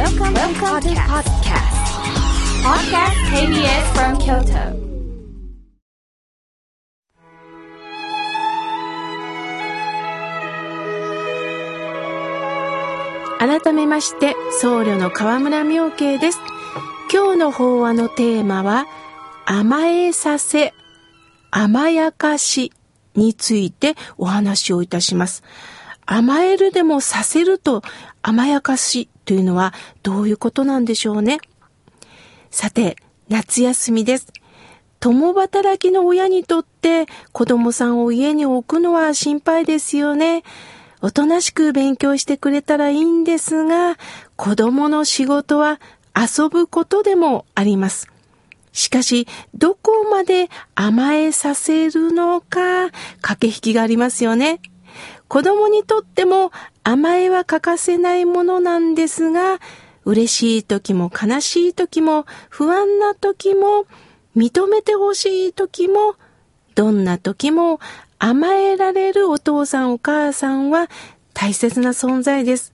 Welcome, Welcome to podcast. Podcast KBS from Kyoto. 改めまして僧侶の河村明慶です今日の法話のテーマは甘えさせ甘やかしについてお話をいたします甘えるでもさせると甘やかしというのはどういうことなんでしょうねさて夏休みです共働きの親にとって子供さんを家に置くのは心配ですよね。おとなしく勉強してくれたらいいんですが、子供の仕事は遊ぶことでもあります。しかし、どこまで甘えさせるのか、駆け引きがありますよね。子供にとっても甘えは欠かせないものなんですが、嬉しい時も悲しい時も不安な時も認めてほしい時もどんな時も甘えられるお父さんお母さんは大切な存在です。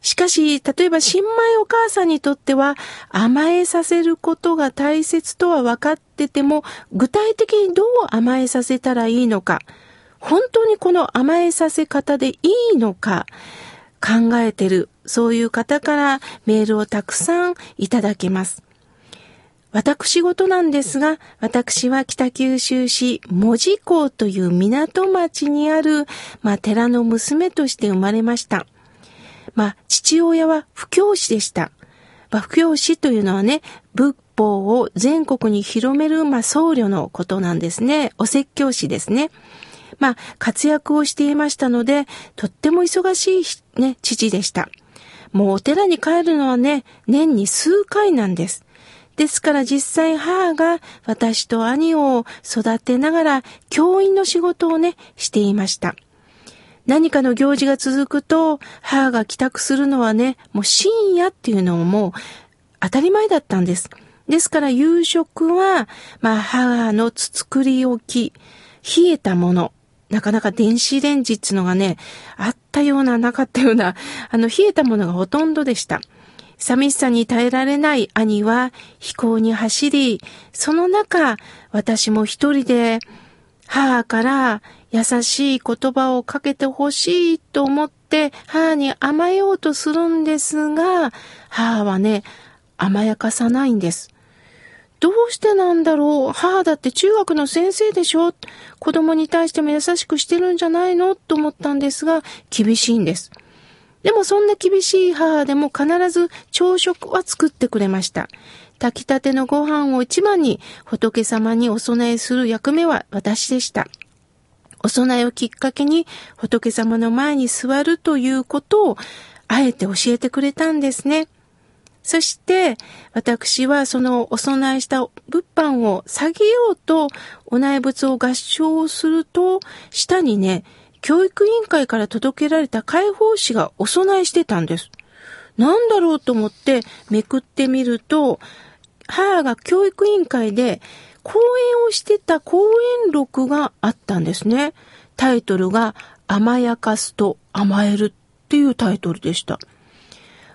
しかし、例えば新米お母さんにとっては甘えさせることが大切とは分かってても、具体的にどう甘えさせたらいいのか、本当にこの甘えさせ方でいいのか、考えてる、そういう方からメールをたくさんいただけます。私事なんですが、私は北九州市門司港という港町にある、まあ、寺の娘として生まれました。まあ、父親は布教師でした。まあ、布教師というのはね、仏法を全国に広める、まあ、僧侶のことなんですね。お説教師ですね。まあ、活躍をしていましたので、とっても忙しい、ね、父でした。もうお寺に帰るのはね、年に数回なんです。ですから実際母が私と兄を育てながら教員の仕事をね、していました。何かの行事が続くと母が帰宅するのはね、もう深夜っていうのももう当たり前だったんです。ですから夕食は、まあ母の作り置き、冷えたもの、なかなか電子レンジっていうのがね、あったような、なかったような、あの、冷えたものがほとんどでした。寂しさに耐えられない兄は飛行に走り、その中、私も一人で母から優しい言葉をかけてほしいと思って母に甘えようとするんですが、母はね、甘やかさないんです。どうしてなんだろう？母だって中学の先生でしょ？子供に対しても優しくしてるんじゃないの？と思ったんですが、厳しいんです。でもそんな厳しい母でも必ず朝食は作ってくれました。炊きたてのご飯を一番に仏様にお供えする役目は私でした。お供えをきっかけに仏様の前に座るということをあえて教えてくれたんですね。そして、私はそのお供えした物販を下げようと、お内仏を合唱すると、下にね、教育委員会から届けられた解放誌がお供えしてたんです。なんだろうと思ってめくってみると、母が教育委員会で講演をしてた講演録があったんですね。タイトルが甘やかすと甘えるっていうタイトルでした。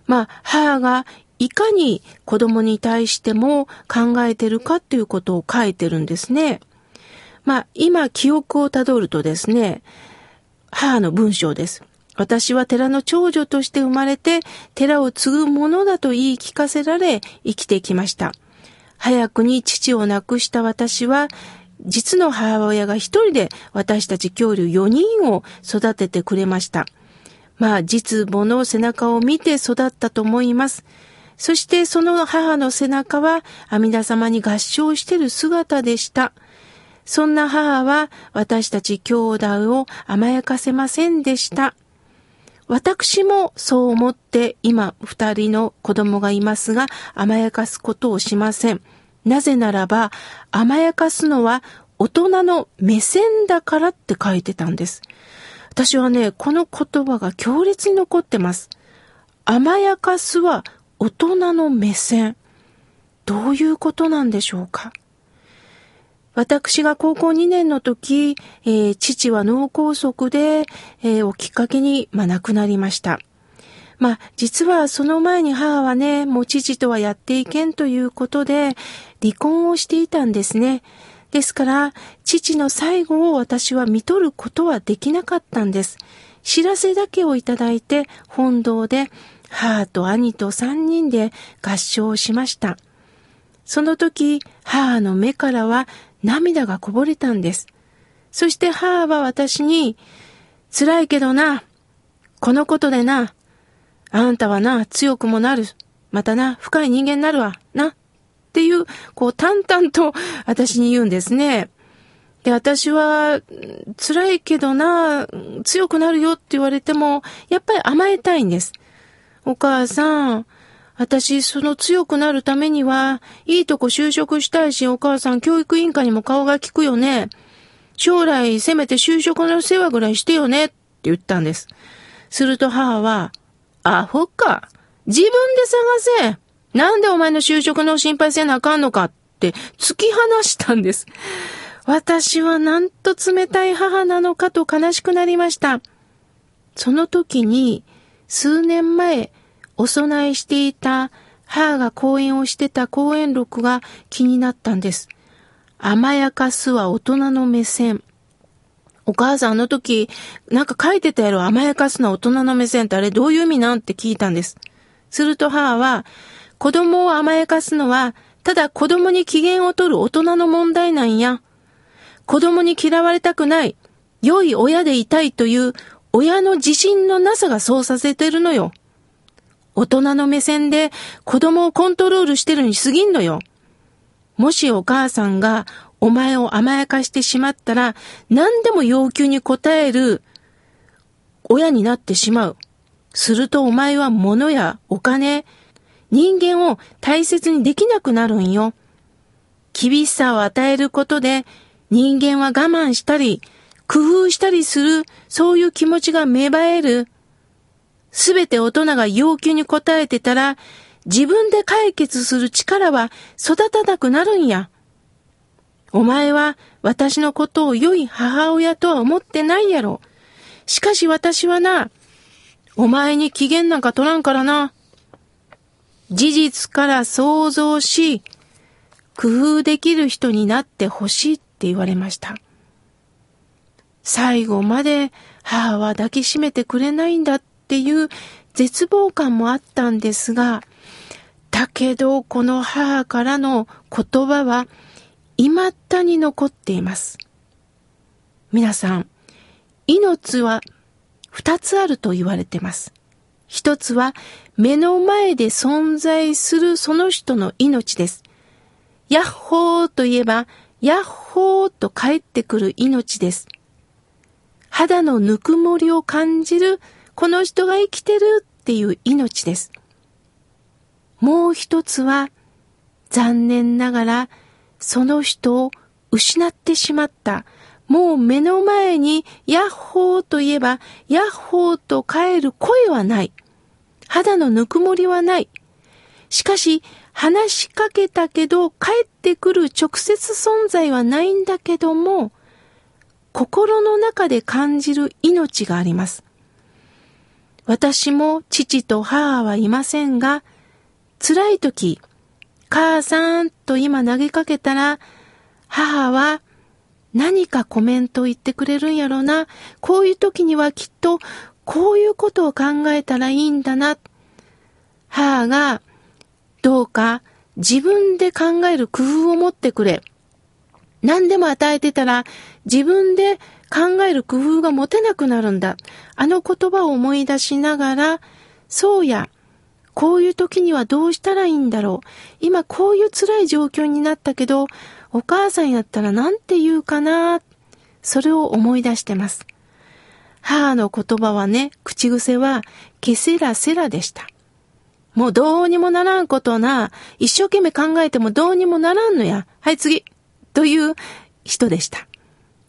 まあ、母がいかに子供に対しても考えてるかっていうことを書いてるんですね。まあ、今記憶をたどるとですね、母の文章です。私は寺の長女として生まれて、寺を継ぐものだと言い聞かせられ、生きてきました。早くに父を亡くした私は、実の母親が一人で私たち恐竜4人を育ててくれました。まあ、実母の背中を見て育ったと思います。そしてその母の背中は阿弥陀様に合唱している姿でした。そんな母は私たち兄弟を甘やかせませんでした。私もそう思って今二人の子供がいますが甘やかすことをしません。なぜならば甘やかすのは大人の目線だからって書いてたんです。私はね、この言葉が強烈に残ってます。甘やかすは大人の目線。どういうことなんでしょうか？私が高校2年の時、えー、父は脳梗塞で、えー、をきっかけに、まあ、亡くなりました。まあ、実はその前に母はね、もう父とはやっていけんということで、離婚をしていたんですね。ですから、父の最後を私は見とることはできなかったんです。知らせだけをいただいて、本堂で母と兄と三人で合唱しました。その時、母の目からは涙がこぼれたんです。そして母は私に、辛いけどな、このことでな、あんたはな、強くもなる。またな、深い人間になるわ。な。っていう、こう、淡々と私に言うんですね。で、私は、辛いけどな、強くなるよって言われても、やっぱり甘えたいんです。お母さん、私、その強くなるためには、いいとこ就職したいし、お母さん、教育委員会にも顔が利くよね。将来、せめて就職の世話ぐらいしてよね、って言ったんです。すると母は、アホか。自分で探せ。なんでお前の就職の心配せなあかんのかって突き放したんです。私はなんと冷たい母なのかと悲しくなりました。その時に、数年前、お供えしていた母が講演をしてた講演録が気になったんです。甘やかすは大人の目線。お母さんあの時、なんか書いてたやろ、甘やかすのは大人の目線ってあれどういう意味なんって聞いたんです。すると母は、子供を甘やかすのは、ただ子供に機嫌を取る大人の問題なんや。子供に嫌われたくない、良い親でいたいという親の自信のなさがそうさせてるのよ。大人の目線で子供をコントロールしてるに過ぎんのよ。もしお母さんがお前を甘やかしてしまったら何でも要求に応える親になってしまう。するとお前は物やお金、人間を大切にできなくなるんよ。厳しさを与えることで人間は我慢したり、工夫したりする、そういう気持ちが芽生える。すべて大人が要求に応えてたら、自分で解決する力は育たなくなるんや。お前は私のことを良い母親とは思ってないやろ。しかし私はな、お前に機嫌なんか取らんからな。事実から想像し、工夫できる人になってほしいって言われました。最後まで母は抱きしめてくれないんだっていう絶望感もあったんですが、だけどこの母からの言葉は未だに残っています。皆さん、命は二つあると言われてます。一つは目の前で存在するその人の命です。ヤッホーと言えば、ヤッホーと帰ってくる命です。肌のぬくもりを感じる、この人が生きてるっていう命です。もう一つは、残念ながら、その人を失ってしまった。もう目の前に、ヤッホーと言えば、ヤッホーと帰る声はない。肌のぬくもりはない。しかし、話しかけたけど、帰ってくる直接存在はないんだけども、心の中で感じる命があります。私も父と母はいませんが、辛い時、母さんと今投げかけたら、母は何かコメントを言ってくれるんやろな。こういう時にはきっとこういうことを考えたらいいんだな。母がどうか自分で考える工夫を持ってくれ。何でも与えてたら自分で考える工夫が持てなくなるんだ。あの言葉を思い出しながら、そうや、こういう時にはどうしたらいいんだろう。今こういう辛い状況になったけど、お母さんやったら何て言うかな。それを思い出してます。母の言葉はね、口癖は、ケセラセラでした。もうどうにもならんことな、一生懸命考えてもどうにもならんのや。はい次。という人でした。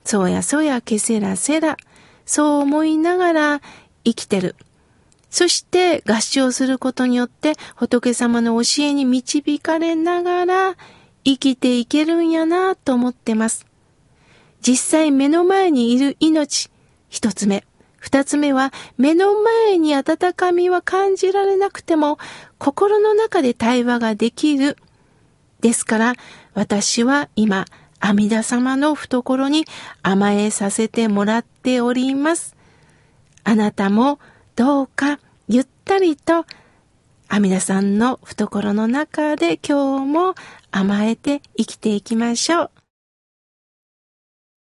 そうやそうやけせらせら。そう思いながら生きてる。そして合唱することによって仏様の教えに導かれながら生きていけるんやなと思ってます。実際目の前にいる命、一つ目。二つ目は、目の前に温かみは感じられなくても、心の中で対話ができる。ですから、私は今、阿弥陀様の懐に甘えさせてもらっております。あなたもどうかゆったりと阿弥陀さんの懐の中で今日も甘えて生きていきましょう。